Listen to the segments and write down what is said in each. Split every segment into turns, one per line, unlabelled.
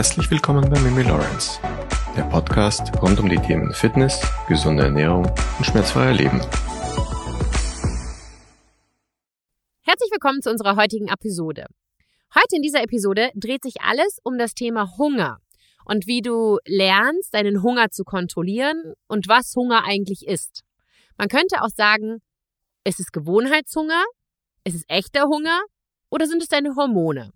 Herzlich willkommen bei Mimi Lawrence, der Podcast rund um die Themen Fitness, gesunde Ernährung und schmerzfreier Leben.
Herzlich willkommen zu unserer heutigen Episode. Heute in dieser Episode dreht sich alles um das Thema Hunger und wie du lernst, deinen Hunger zu kontrollieren und was Hunger eigentlich ist. Man könnte auch sagen, ist es Gewohnheitshunger? Ist es echter Hunger? Oder sind es deine Hormone?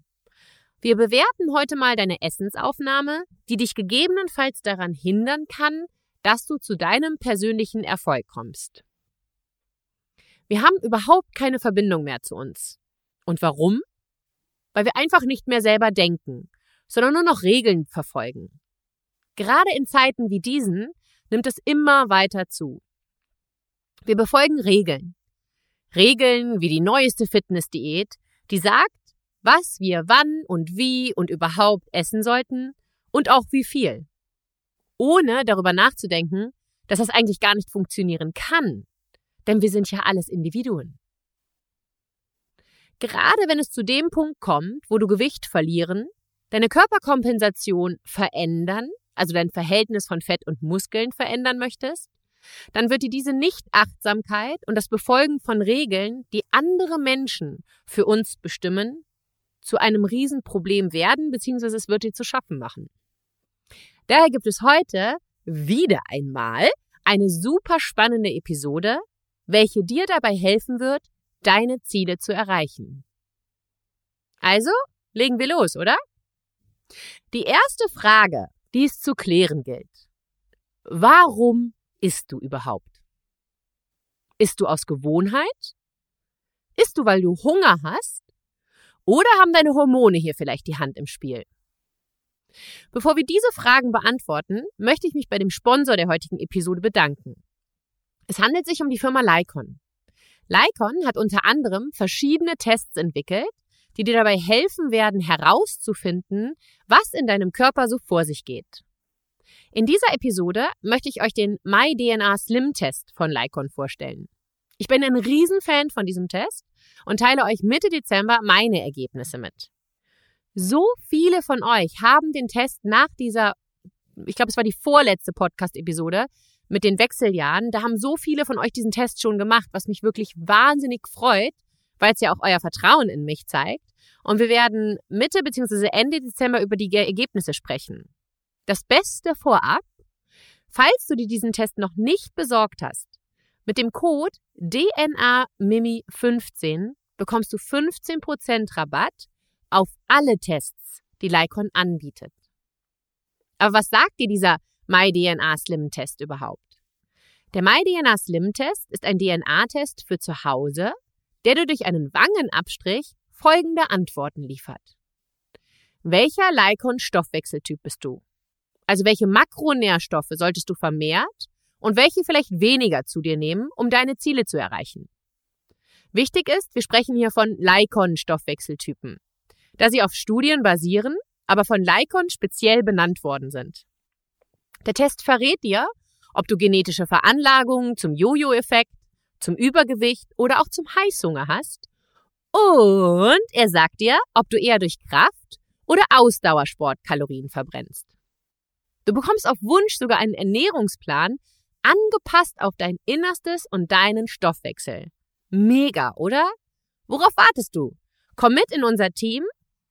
Wir bewerten heute mal deine Essensaufnahme, die dich gegebenenfalls daran hindern kann, dass du zu deinem persönlichen Erfolg kommst. Wir haben überhaupt keine Verbindung mehr zu uns. Und warum? Weil wir einfach nicht mehr selber denken, sondern nur noch Regeln verfolgen. Gerade in Zeiten wie diesen nimmt es immer weiter zu. Wir befolgen Regeln. Regeln wie die neueste Fitnessdiät, die sagt, was wir wann und wie und überhaupt essen sollten und auch wie viel. Ohne darüber nachzudenken, dass das eigentlich gar nicht funktionieren kann. Denn wir sind ja alles Individuen. Gerade wenn es zu dem Punkt kommt, wo du Gewicht verlieren, deine Körperkompensation verändern, also dein Verhältnis von Fett und Muskeln verändern möchtest, dann wird dir diese Nichtachtsamkeit und das Befolgen von Regeln, die andere Menschen für uns bestimmen, zu einem Riesenproblem werden, beziehungsweise es wird dir zu schaffen machen. Daher gibt es heute wieder einmal eine super spannende Episode, welche dir dabei helfen wird, deine Ziele zu erreichen. Also, legen wir los, oder? Die erste Frage, die es zu klären gilt. Warum isst du überhaupt? Isst du aus Gewohnheit? Isst du, weil du Hunger hast? Oder haben deine Hormone hier vielleicht die Hand im Spiel? Bevor wir diese Fragen beantworten, möchte ich mich bei dem Sponsor der heutigen Episode bedanken. Es handelt sich um die Firma Lycon. Lycon hat unter anderem verschiedene Tests entwickelt, die dir dabei helfen werden, herauszufinden, was in deinem Körper so vor sich geht. In dieser Episode möchte ich euch den MyDNA Slim Test von Lycon vorstellen. Ich bin ein Riesenfan von diesem Test und teile euch Mitte Dezember meine Ergebnisse mit. So viele von euch haben den Test nach dieser, ich glaube, es war die vorletzte Podcast-Episode mit den Wechseljahren. Da haben so viele von euch diesen Test schon gemacht, was mich wirklich wahnsinnig freut, weil es ja auch euer Vertrauen in mich zeigt. Und wir werden Mitte bzw. Ende Dezember über die Ergebnisse sprechen. Das Beste vorab, falls du dir diesen Test noch nicht besorgt hast, mit dem Code DNAMIMI15 bekommst du 15% Rabatt auf alle Tests, die Lycon anbietet. Aber was sagt dir dieser MyDNA Slim Test überhaupt? Der MyDNA Slim Test ist ein DNA-Test für zu Hause, der dir durch einen Wangenabstrich folgende Antworten liefert. Welcher Lycon-Stoffwechseltyp bist du? Also welche Makronährstoffe solltest du vermehrt und welche vielleicht weniger zu dir nehmen, um deine Ziele zu erreichen. Wichtig ist, wir sprechen hier von Lycon-Stoffwechseltypen, da sie auf Studien basieren, aber von Lycon speziell benannt worden sind. Der Test verrät dir, ob du genetische Veranlagungen zum Jojo-Effekt, zum Übergewicht oder auch zum Heißhunger hast. Und er sagt dir, ob du eher durch Kraft oder Ausdauersport Kalorien verbrennst. Du bekommst auf Wunsch sogar einen Ernährungsplan, angepasst auf dein Innerstes und deinen Stoffwechsel. Mega, oder? Worauf wartest du? Komm mit in unser Team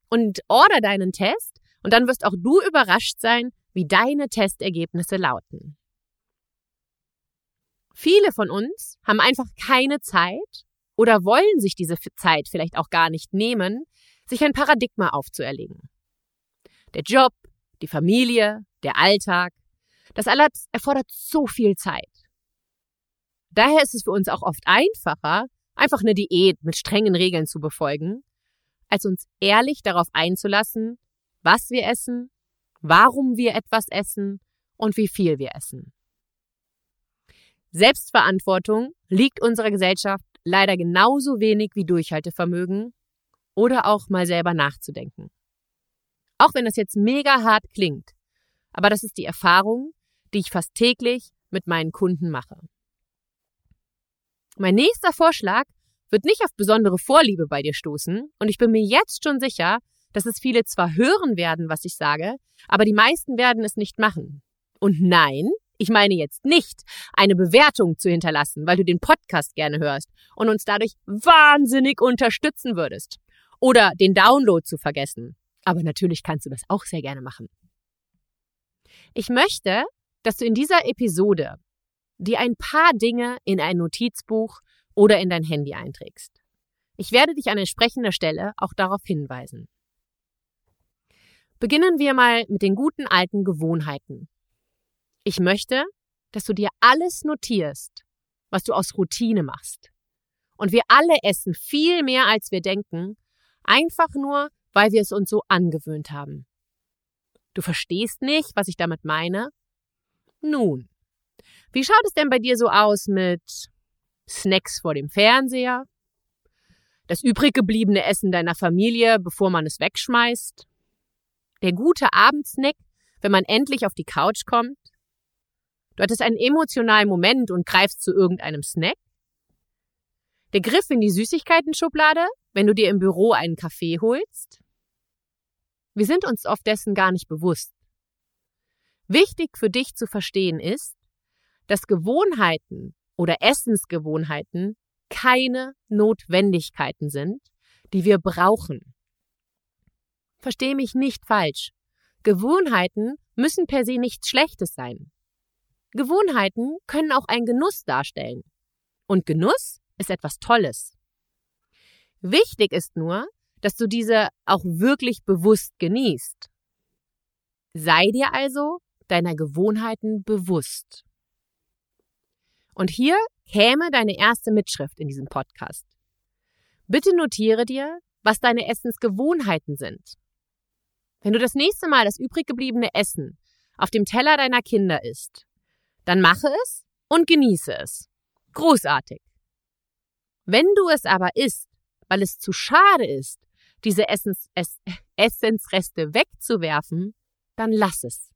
und order deinen Test und dann wirst auch du überrascht sein, wie deine Testergebnisse lauten. Viele von uns haben einfach keine Zeit oder wollen sich diese Zeit vielleicht auch gar nicht nehmen, sich ein Paradigma aufzuerlegen. Der Job, die Familie, der Alltag, das alles erfordert so viel Zeit. Daher ist es für uns auch oft einfacher, einfach eine Diät mit strengen Regeln zu befolgen, als uns ehrlich darauf einzulassen, was wir essen, warum wir etwas essen und wie viel wir essen. Selbstverantwortung liegt unserer Gesellschaft leider genauso wenig wie Durchhaltevermögen oder auch mal selber nachzudenken. Auch wenn das jetzt mega hart klingt, aber das ist die Erfahrung, die ich fast täglich mit meinen Kunden mache. Mein nächster Vorschlag wird nicht auf besondere Vorliebe bei dir stoßen und ich bin mir jetzt schon sicher, dass es viele zwar hören werden, was ich sage, aber die meisten werden es nicht machen. Und nein, ich meine jetzt nicht, eine Bewertung zu hinterlassen, weil du den Podcast gerne hörst und uns dadurch wahnsinnig unterstützen würdest. Oder den Download zu vergessen. Aber natürlich kannst du das auch sehr gerne machen. Ich möchte, dass du in dieser Episode dir ein paar Dinge in ein Notizbuch oder in dein Handy einträgst. Ich werde dich an entsprechender Stelle auch darauf hinweisen. Beginnen wir mal mit den guten alten Gewohnheiten. Ich möchte, dass du dir alles notierst, was du aus Routine machst. Und wir alle essen viel mehr, als wir denken, einfach nur, weil wir es uns so angewöhnt haben. Du verstehst nicht, was ich damit meine? Nun, wie schaut es denn bei dir so aus mit Snacks vor dem Fernseher? Das übrig gebliebene Essen deiner Familie, bevor man es wegschmeißt? Der gute Abendsnack, wenn man endlich auf die Couch kommt? Du hattest einen emotionalen Moment und greifst zu irgendeinem Snack? Der Griff in die Süßigkeiten-Schublade, wenn du dir im Büro einen Kaffee holst? Wir sind uns oft dessen gar nicht bewusst. Wichtig für dich zu verstehen ist, dass Gewohnheiten oder Essensgewohnheiten keine Notwendigkeiten sind, die wir brauchen. Verstehe mich nicht falsch. Gewohnheiten müssen per se nichts Schlechtes sein. Gewohnheiten können auch ein Genuss darstellen. Und Genuss ist etwas Tolles. Wichtig ist nur, dass du diese auch wirklich bewusst genießt. Sei dir also deiner Gewohnheiten bewusst. Und hier käme deine erste Mitschrift in diesem Podcast. Bitte notiere dir, was deine Essensgewohnheiten sind. Wenn du das nächste Mal das übrig gebliebene Essen auf dem Teller deiner Kinder isst, dann mache es und genieße es. Großartig. Wenn du es aber isst, weil es zu schade ist, diese Essens Ess Essensreste wegzuwerfen, dann lass es.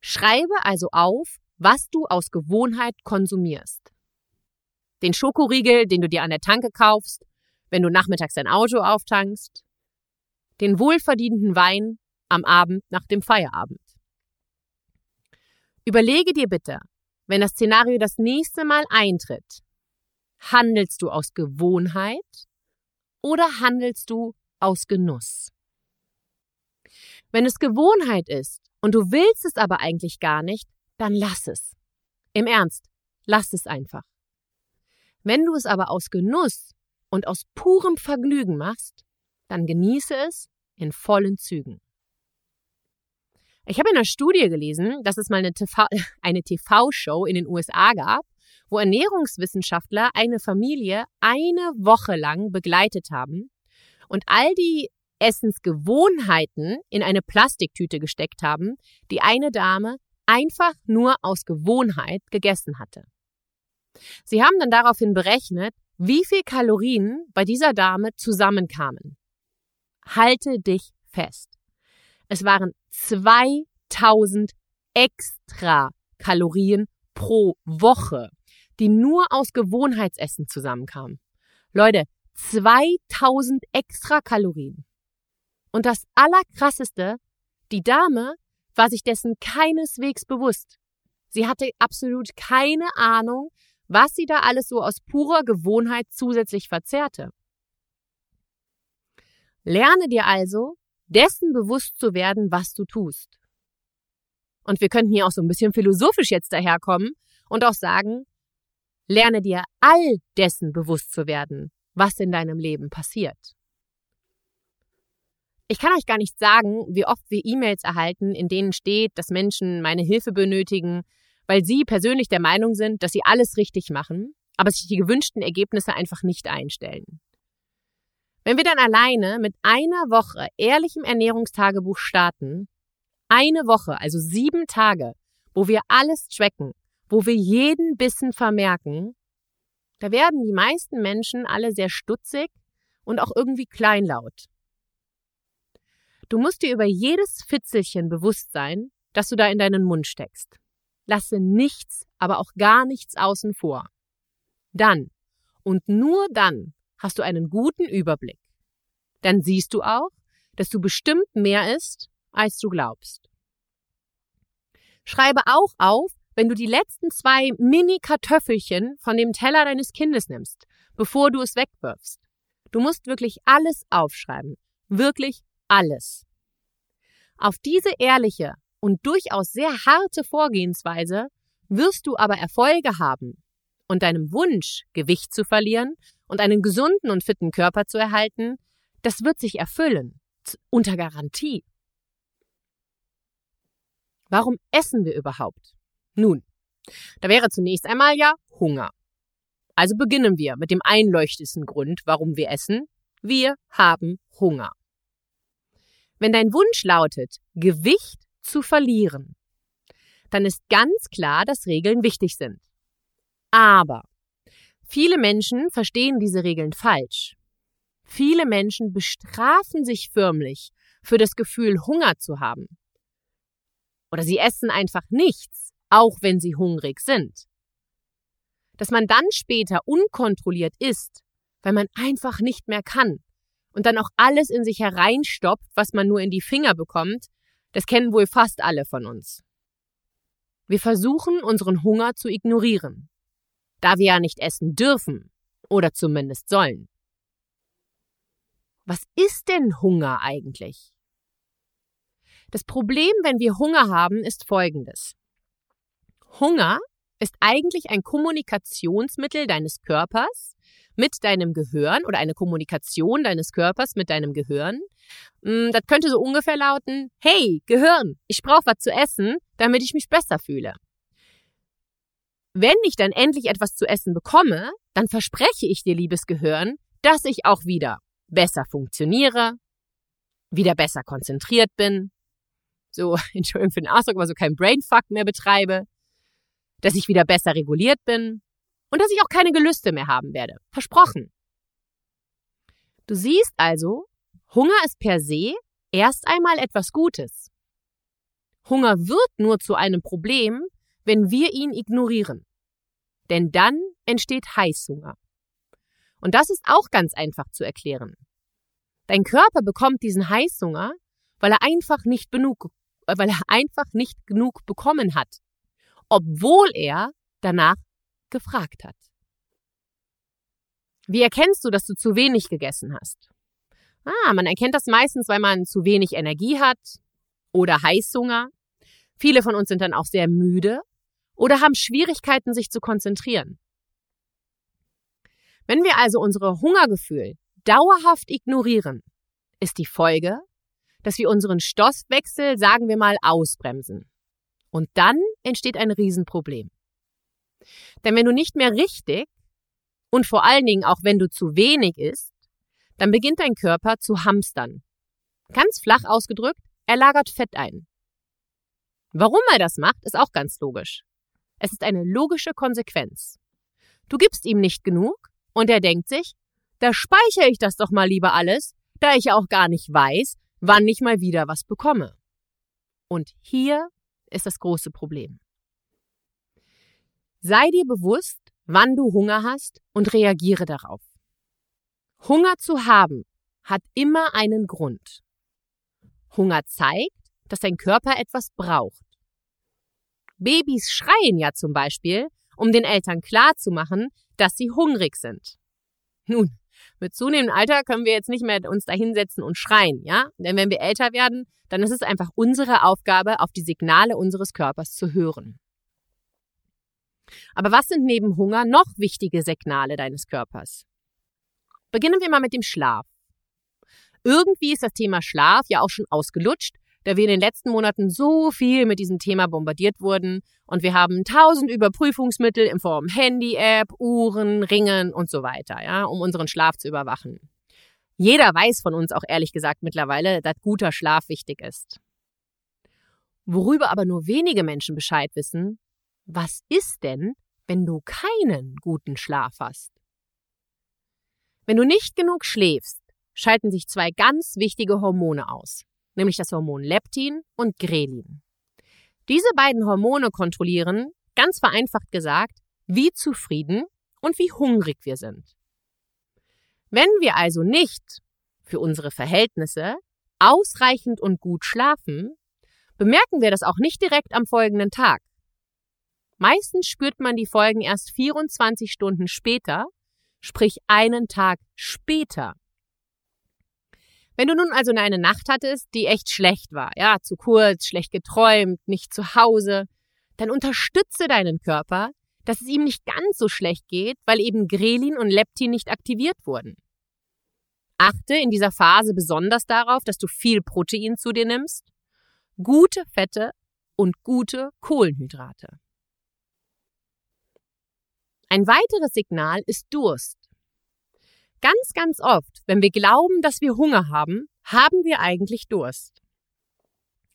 Schreibe also auf, was du aus Gewohnheit konsumierst. Den Schokoriegel, den du dir an der Tanke kaufst, wenn du nachmittags dein Auto auftankst. Den wohlverdienten Wein am Abend nach dem Feierabend. Überlege dir bitte, wenn das Szenario das nächste Mal eintritt, handelst du aus Gewohnheit oder handelst du aus Genuss? Wenn es Gewohnheit ist und du willst es aber eigentlich gar nicht, dann lass es. Im Ernst, lass es einfach. Wenn du es aber aus Genuss und aus purem Vergnügen machst, dann genieße es in vollen Zügen. Ich habe in einer Studie gelesen, dass es mal eine TV-Show eine TV in den USA gab, wo Ernährungswissenschaftler eine Familie eine Woche lang begleitet haben und all die Essensgewohnheiten in eine Plastiktüte gesteckt haben, die eine Dame einfach nur aus Gewohnheit gegessen hatte. Sie haben dann daraufhin berechnet, wie viel Kalorien bei dieser Dame zusammenkamen. Halte dich fest. Es waren 2000 extra Kalorien pro Woche, die nur aus Gewohnheitsessen zusammenkamen. Leute, 2000 extra Kalorien. Und das Allerkrasseste, die Dame war sich dessen keineswegs bewusst. Sie hatte absolut keine Ahnung, was sie da alles so aus purer Gewohnheit zusätzlich verzehrte. Lerne dir also, dessen bewusst zu werden, was du tust. Und wir könnten hier auch so ein bisschen philosophisch jetzt daherkommen und auch sagen, lerne dir all dessen bewusst zu werden, was in deinem Leben passiert. Ich kann euch gar nicht sagen, wie oft wir E-Mails erhalten, in denen steht, dass Menschen meine Hilfe benötigen, weil sie persönlich der Meinung sind, dass sie alles richtig machen, aber sich die gewünschten Ergebnisse einfach nicht einstellen. Wenn wir dann alleine mit einer Woche ehrlichem Ernährungstagebuch starten, eine Woche, also sieben Tage, wo wir alles tracken, wo wir jeden Bissen vermerken, da werden die meisten Menschen alle sehr stutzig und auch irgendwie kleinlaut. Du musst dir über jedes Fitzelchen bewusst sein, das du da in deinen Mund steckst. Lasse nichts, aber auch gar nichts außen vor. Dann und nur dann hast du einen guten Überblick. dann siehst du auch, dass du bestimmt mehr isst, als du glaubst. Schreibe auch auf, wenn du die letzten zwei Mini-Kartoffelchen von dem Teller deines Kindes nimmst, bevor du es wegwirfst. Du musst wirklich alles aufschreiben. Wirklich alles. Auf diese ehrliche und durchaus sehr harte Vorgehensweise wirst du aber Erfolge haben und deinem Wunsch, Gewicht zu verlieren und einen gesunden und fitten Körper zu erhalten, das wird sich erfüllen. Unter Garantie. Warum essen wir überhaupt? Nun, da wäre zunächst einmal ja Hunger. Also beginnen wir mit dem einleuchtendsten Grund, warum wir essen. Wir haben Hunger. Wenn dein Wunsch lautet, Gewicht zu verlieren, dann ist ganz klar, dass Regeln wichtig sind. Aber viele Menschen verstehen diese Regeln falsch. Viele Menschen bestrafen sich förmlich für das Gefühl, Hunger zu haben. Oder sie essen einfach nichts, auch wenn sie hungrig sind. Dass man dann später unkontrolliert isst, weil man einfach nicht mehr kann und dann auch alles in sich hereinstoppt, was man nur in die Finger bekommt, das kennen wohl fast alle von uns. Wir versuchen, unseren Hunger zu ignorieren, da wir ja nicht essen dürfen oder zumindest sollen. Was ist denn Hunger eigentlich? Das Problem, wenn wir Hunger haben, ist folgendes. Hunger ist eigentlich ein Kommunikationsmittel deines Körpers mit deinem Gehirn oder eine Kommunikation deines Körpers mit deinem Gehirn. Mm, das könnte so ungefähr lauten, hey, Gehirn, ich brauche was zu essen, damit ich mich besser fühle. Wenn ich dann endlich etwas zu essen bekomme, dann verspreche ich dir, liebes Gehirn, dass ich auch wieder besser funktioniere, wieder besser konzentriert bin, so, Entschuldigung für den Ausdruck, aber so kein Brainfuck mehr betreibe, dass ich wieder besser reguliert bin und dass ich auch keine Gelüste mehr haben werde. Versprochen. Du siehst also, Hunger ist per se erst einmal etwas Gutes. Hunger wird nur zu einem Problem, wenn wir ihn ignorieren. Denn dann entsteht Heißhunger. Und das ist auch ganz einfach zu erklären. Dein Körper bekommt diesen Heißhunger, weil er einfach nicht genug, weil er einfach nicht genug bekommen hat, obwohl er danach gefragt hat. Wie erkennst du, dass du zu wenig gegessen hast? Ah, man erkennt das meistens, weil man zu wenig Energie hat oder Heißhunger. Viele von uns sind dann auch sehr müde oder haben Schwierigkeiten, sich zu konzentrieren. Wenn wir also unsere Hungergefühl dauerhaft ignorieren, ist die Folge, dass wir unseren Stoffwechsel, sagen wir mal, ausbremsen. Und dann entsteht ein Riesenproblem. Denn wenn du nicht mehr richtig und vor allen Dingen auch wenn du zu wenig isst, dann beginnt dein Körper zu hamstern. Ganz flach ausgedrückt, er lagert Fett ein. Warum er das macht, ist auch ganz logisch. Es ist eine logische Konsequenz. Du gibst ihm nicht genug und er denkt sich, da speichere ich das doch mal lieber alles, da ich auch gar nicht weiß, wann ich mal wieder was bekomme. Und hier ist das große Problem. Sei dir bewusst, wann du Hunger hast und reagiere darauf. Hunger zu haben hat immer einen Grund. Hunger zeigt, dass dein Körper etwas braucht. Babys schreien ja zum Beispiel, um den Eltern klarzumachen, dass sie hungrig sind. Nun, mit zunehmendem Alter können wir jetzt nicht mehr uns da hinsetzen und schreien, ja? Denn wenn wir älter werden, dann ist es einfach unsere Aufgabe, auf die Signale unseres Körpers zu hören. Aber was sind neben Hunger noch wichtige Signale deines Körpers? Beginnen wir mal mit dem Schlaf. Irgendwie ist das Thema Schlaf ja auch schon ausgelutscht, da wir in den letzten Monaten so viel mit diesem Thema bombardiert wurden und wir haben tausend Überprüfungsmittel in Form Handy-App, Uhren, Ringen und so weiter, ja, um unseren Schlaf zu überwachen. Jeder weiß von uns auch ehrlich gesagt mittlerweile, dass guter Schlaf wichtig ist. Worüber aber nur wenige Menschen Bescheid wissen, was ist denn, wenn du keinen guten Schlaf hast? Wenn du nicht genug schläfst, schalten sich zwei ganz wichtige Hormone aus nämlich das Hormon Leptin und Grelin. Diese beiden Hormone kontrollieren, ganz vereinfacht gesagt, wie zufrieden und wie hungrig wir sind. Wenn wir also nicht für unsere Verhältnisse, ausreichend und gut schlafen, bemerken wir das auch nicht direkt am folgenden Tag. Meistens spürt man die Folgen erst 24 Stunden später, sprich einen Tag später. Wenn du nun also eine Nacht hattest, die echt schlecht war, ja, zu kurz, schlecht geträumt, nicht zu Hause, dann unterstütze deinen Körper, dass es ihm nicht ganz so schlecht geht, weil eben Grelin und Leptin nicht aktiviert wurden. Achte in dieser Phase besonders darauf, dass du viel Protein zu dir nimmst, gute Fette und gute Kohlenhydrate. Ein weiteres Signal ist Durst. Ganz, ganz oft, wenn wir glauben, dass wir Hunger haben, haben wir eigentlich Durst.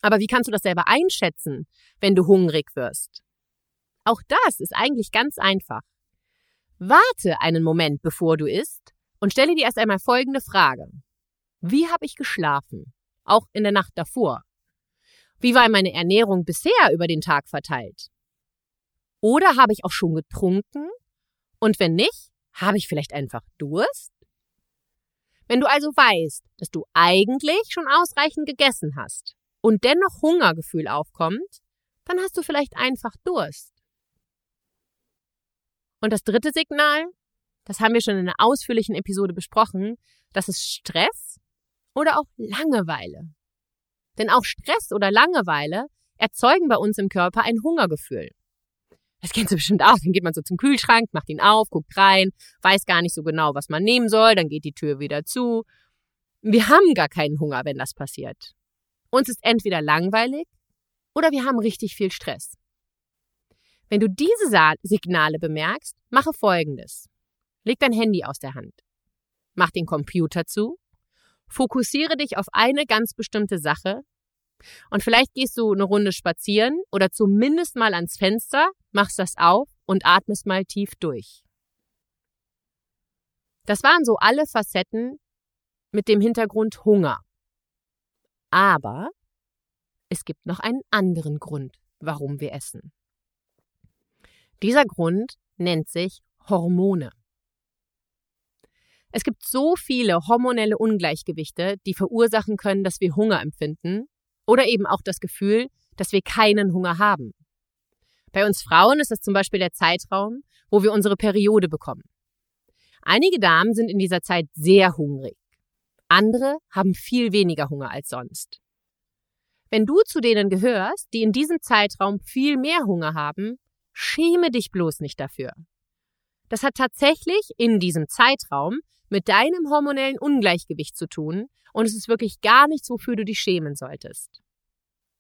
Aber wie kannst du das selber einschätzen, wenn du hungrig wirst? Auch das ist eigentlich ganz einfach. Warte einen Moment, bevor du isst und stelle dir erst einmal folgende Frage. Wie habe ich geschlafen? Auch in der Nacht davor. Wie war meine Ernährung bisher über den Tag verteilt? Oder habe ich auch schon getrunken? Und wenn nicht, habe ich vielleicht einfach Durst? Wenn du also weißt, dass du eigentlich schon ausreichend gegessen hast und dennoch Hungergefühl aufkommt, dann hast du vielleicht einfach Durst. Und das dritte Signal, das haben wir schon in einer ausführlichen Episode besprochen, das ist Stress oder auch Langeweile. Denn auch Stress oder Langeweile erzeugen bei uns im Körper ein Hungergefühl. Das kennst du bestimmt auch. Dann geht man so zum Kühlschrank, macht ihn auf, guckt rein, weiß gar nicht so genau, was man nehmen soll, dann geht die Tür wieder zu. Wir haben gar keinen Hunger, wenn das passiert. Uns ist entweder langweilig oder wir haben richtig viel Stress. Wenn du diese Signale bemerkst, mache Folgendes. Leg dein Handy aus der Hand. Mach den Computer zu. Fokussiere dich auf eine ganz bestimmte Sache. Und vielleicht gehst du eine Runde spazieren oder zumindest mal ans Fenster, machst das auf und atmest mal tief durch. Das waren so alle Facetten mit dem Hintergrund Hunger. Aber es gibt noch einen anderen Grund, warum wir essen. Dieser Grund nennt sich Hormone. Es gibt so viele hormonelle Ungleichgewichte, die verursachen können, dass wir Hunger empfinden oder eben auch das Gefühl, dass wir keinen Hunger haben. Bei uns Frauen ist das zum Beispiel der Zeitraum, wo wir unsere Periode bekommen. Einige Damen sind in dieser Zeit sehr hungrig. Andere haben viel weniger Hunger als sonst. Wenn du zu denen gehörst, die in diesem Zeitraum viel mehr Hunger haben, Schäme dich bloß nicht dafür. Das hat tatsächlich in diesem Zeitraum mit deinem hormonellen Ungleichgewicht zu tun und es ist wirklich gar nichts, wofür du dich schämen solltest.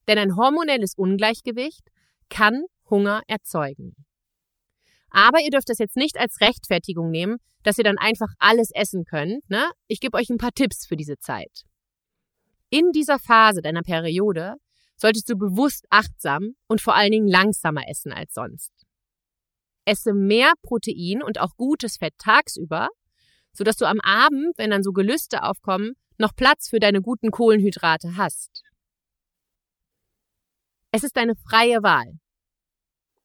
Denn ein hormonelles Ungleichgewicht kann Hunger erzeugen. Aber ihr dürft das jetzt nicht als Rechtfertigung nehmen, dass ihr dann einfach alles essen könnt. Ne? Ich gebe euch ein paar Tipps für diese Zeit. In dieser Phase deiner Periode solltest du bewusst achtsam und vor allen Dingen langsamer essen als sonst. Esse mehr Protein und auch gutes Fett tagsüber, sodass du am Abend, wenn dann so Gelüste aufkommen, noch Platz für deine guten Kohlenhydrate hast. Es ist deine freie Wahl.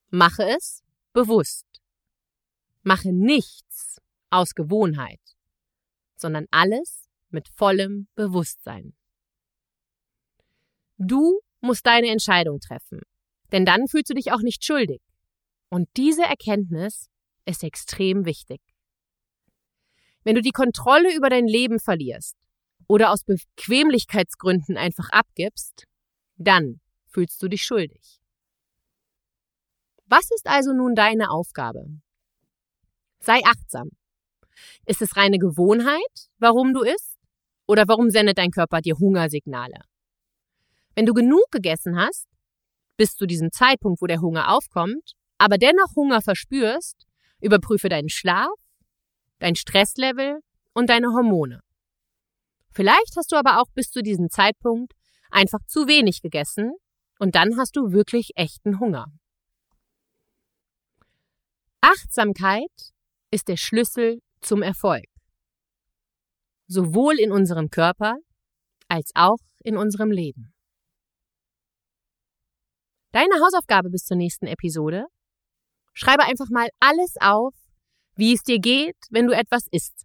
Mache es bewusst. Mache nichts aus Gewohnheit, sondern alles mit vollem Bewusstsein. Du musst deine Entscheidung treffen. Denn dann fühlst du dich auch nicht schuldig. Und diese Erkenntnis ist extrem wichtig. Wenn du die Kontrolle über dein Leben verlierst oder aus Bequemlichkeitsgründen einfach abgibst, dann fühlst du dich schuldig. Was ist also nun deine Aufgabe? Sei achtsam. Ist es reine Gewohnheit, warum du isst? Oder warum sendet dein Körper dir Hungersignale? Wenn du genug gegessen hast, bis zu diesem Zeitpunkt, wo der Hunger aufkommt, aber dennoch Hunger verspürst, überprüfe deinen Schlaf, dein Stresslevel und deine Hormone. Vielleicht hast du aber auch bis zu diesem Zeitpunkt einfach zu wenig gegessen und dann hast du wirklich echten Hunger. Achtsamkeit ist der Schlüssel zum Erfolg. Sowohl in unserem Körper als auch in unserem Leben. Deine Hausaufgabe bis zur nächsten Episode? Schreibe einfach mal alles auf, wie es dir geht, wenn du etwas isst.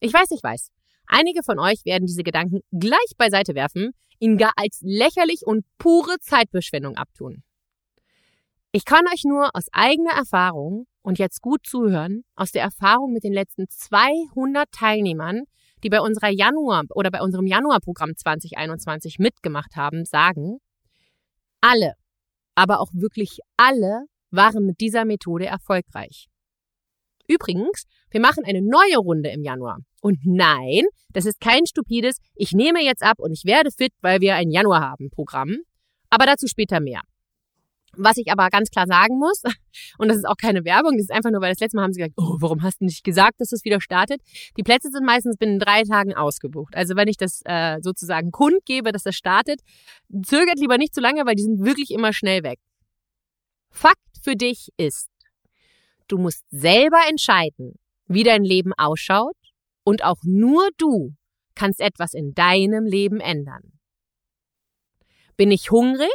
Ich weiß, ich weiß. Einige von euch werden diese Gedanken gleich beiseite werfen, ihn gar als lächerlich und pure Zeitverschwendung abtun. Ich kann euch nur aus eigener Erfahrung und jetzt gut zuhören, aus der Erfahrung mit den letzten 200 Teilnehmern, die bei unserer Januar oder bei unserem Januarprogramm 2021 mitgemacht haben, sagen, alle, aber auch wirklich alle waren mit dieser Methode erfolgreich. Übrigens, wir machen eine neue Runde im Januar. Und nein, das ist kein stupides, ich nehme jetzt ab und ich werde fit, weil wir ein Januar haben Programm. Aber dazu später mehr. Was ich aber ganz klar sagen muss, und das ist auch keine Werbung, das ist einfach nur, weil das letzte Mal haben sie gesagt, oh, warum hast du nicht gesagt, dass es wieder startet? Die Plätze sind meistens binnen drei Tagen ausgebucht. Also wenn ich das äh, sozusagen kundgebe, dass das startet, zögert lieber nicht zu lange, weil die sind wirklich immer schnell weg. Fakt für dich ist, du musst selber entscheiden, wie dein Leben ausschaut und auch nur du kannst etwas in deinem Leben ändern. Bin ich hungrig?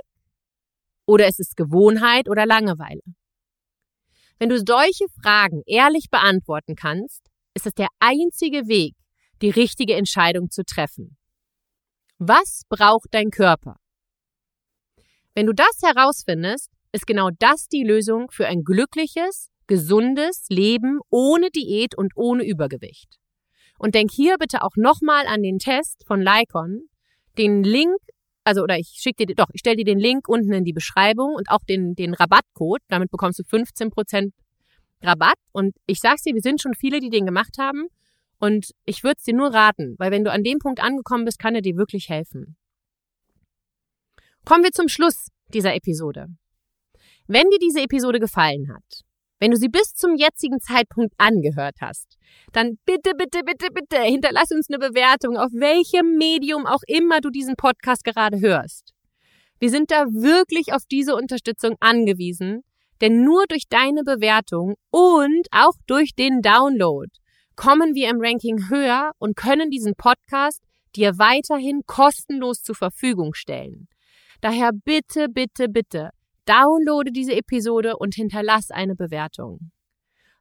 Oder ist es Gewohnheit oder Langeweile? Wenn du solche Fragen ehrlich beantworten kannst, ist es der einzige Weg, die richtige Entscheidung zu treffen. Was braucht dein Körper? Wenn du das herausfindest, ist genau das die Lösung für ein glückliches, gesundes Leben ohne Diät und ohne Übergewicht. Und denk hier bitte auch nochmal an den Test von Lycon. Den Link also oder ich schicke dir, doch, ich stelle dir den Link unten in die Beschreibung und auch den, den Rabattcode. Damit bekommst du 15% Rabatt. Und ich sag's dir, wir sind schon viele, die den gemacht haben. Und ich würde es dir nur raten, weil wenn du an dem Punkt angekommen bist, kann er dir wirklich helfen. Kommen wir zum Schluss dieser Episode. Wenn dir diese Episode gefallen hat, wenn du sie bis zum jetzigen Zeitpunkt angehört hast, dann bitte, bitte, bitte, bitte hinterlass uns eine Bewertung, auf welchem Medium auch immer du diesen Podcast gerade hörst. Wir sind da wirklich auf diese Unterstützung angewiesen, denn nur durch deine Bewertung und auch durch den Download kommen wir im Ranking höher und können diesen Podcast dir weiterhin kostenlos zur Verfügung stellen. Daher bitte, bitte, bitte Downloade diese Episode und hinterlass eine Bewertung.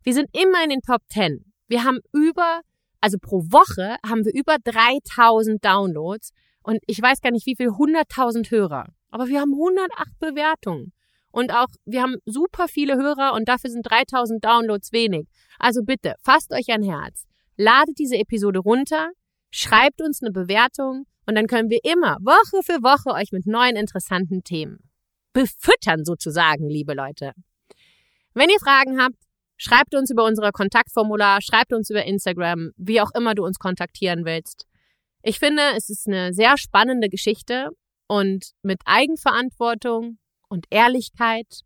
Wir sind immer in den Top 10. Wir haben über, also pro Woche haben wir über 3000 Downloads und ich weiß gar nicht wie viel, 100.000 Hörer. Aber wir haben 108 Bewertungen. Und auch, wir haben super viele Hörer und dafür sind 3000 Downloads wenig. Also bitte, fasst euch ein Herz. Ladet diese Episode runter, schreibt uns eine Bewertung und dann können wir immer Woche für Woche euch mit neuen interessanten Themen befüttern sozusagen, liebe Leute. Wenn ihr Fragen habt, schreibt uns über unser Kontaktformular, schreibt uns über Instagram, wie auch immer du uns kontaktieren willst. Ich finde, es ist eine sehr spannende Geschichte und mit Eigenverantwortung und Ehrlichkeit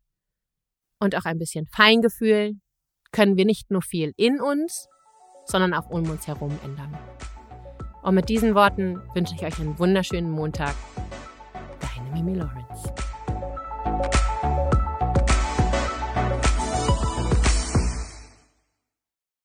und auch ein bisschen Feingefühl können wir nicht nur viel in uns, sondern auch um uns herum ändern. Und mit diesen Worten wünsche ich euch einen wunderschönen Montag. Deine Mimi Lawrence.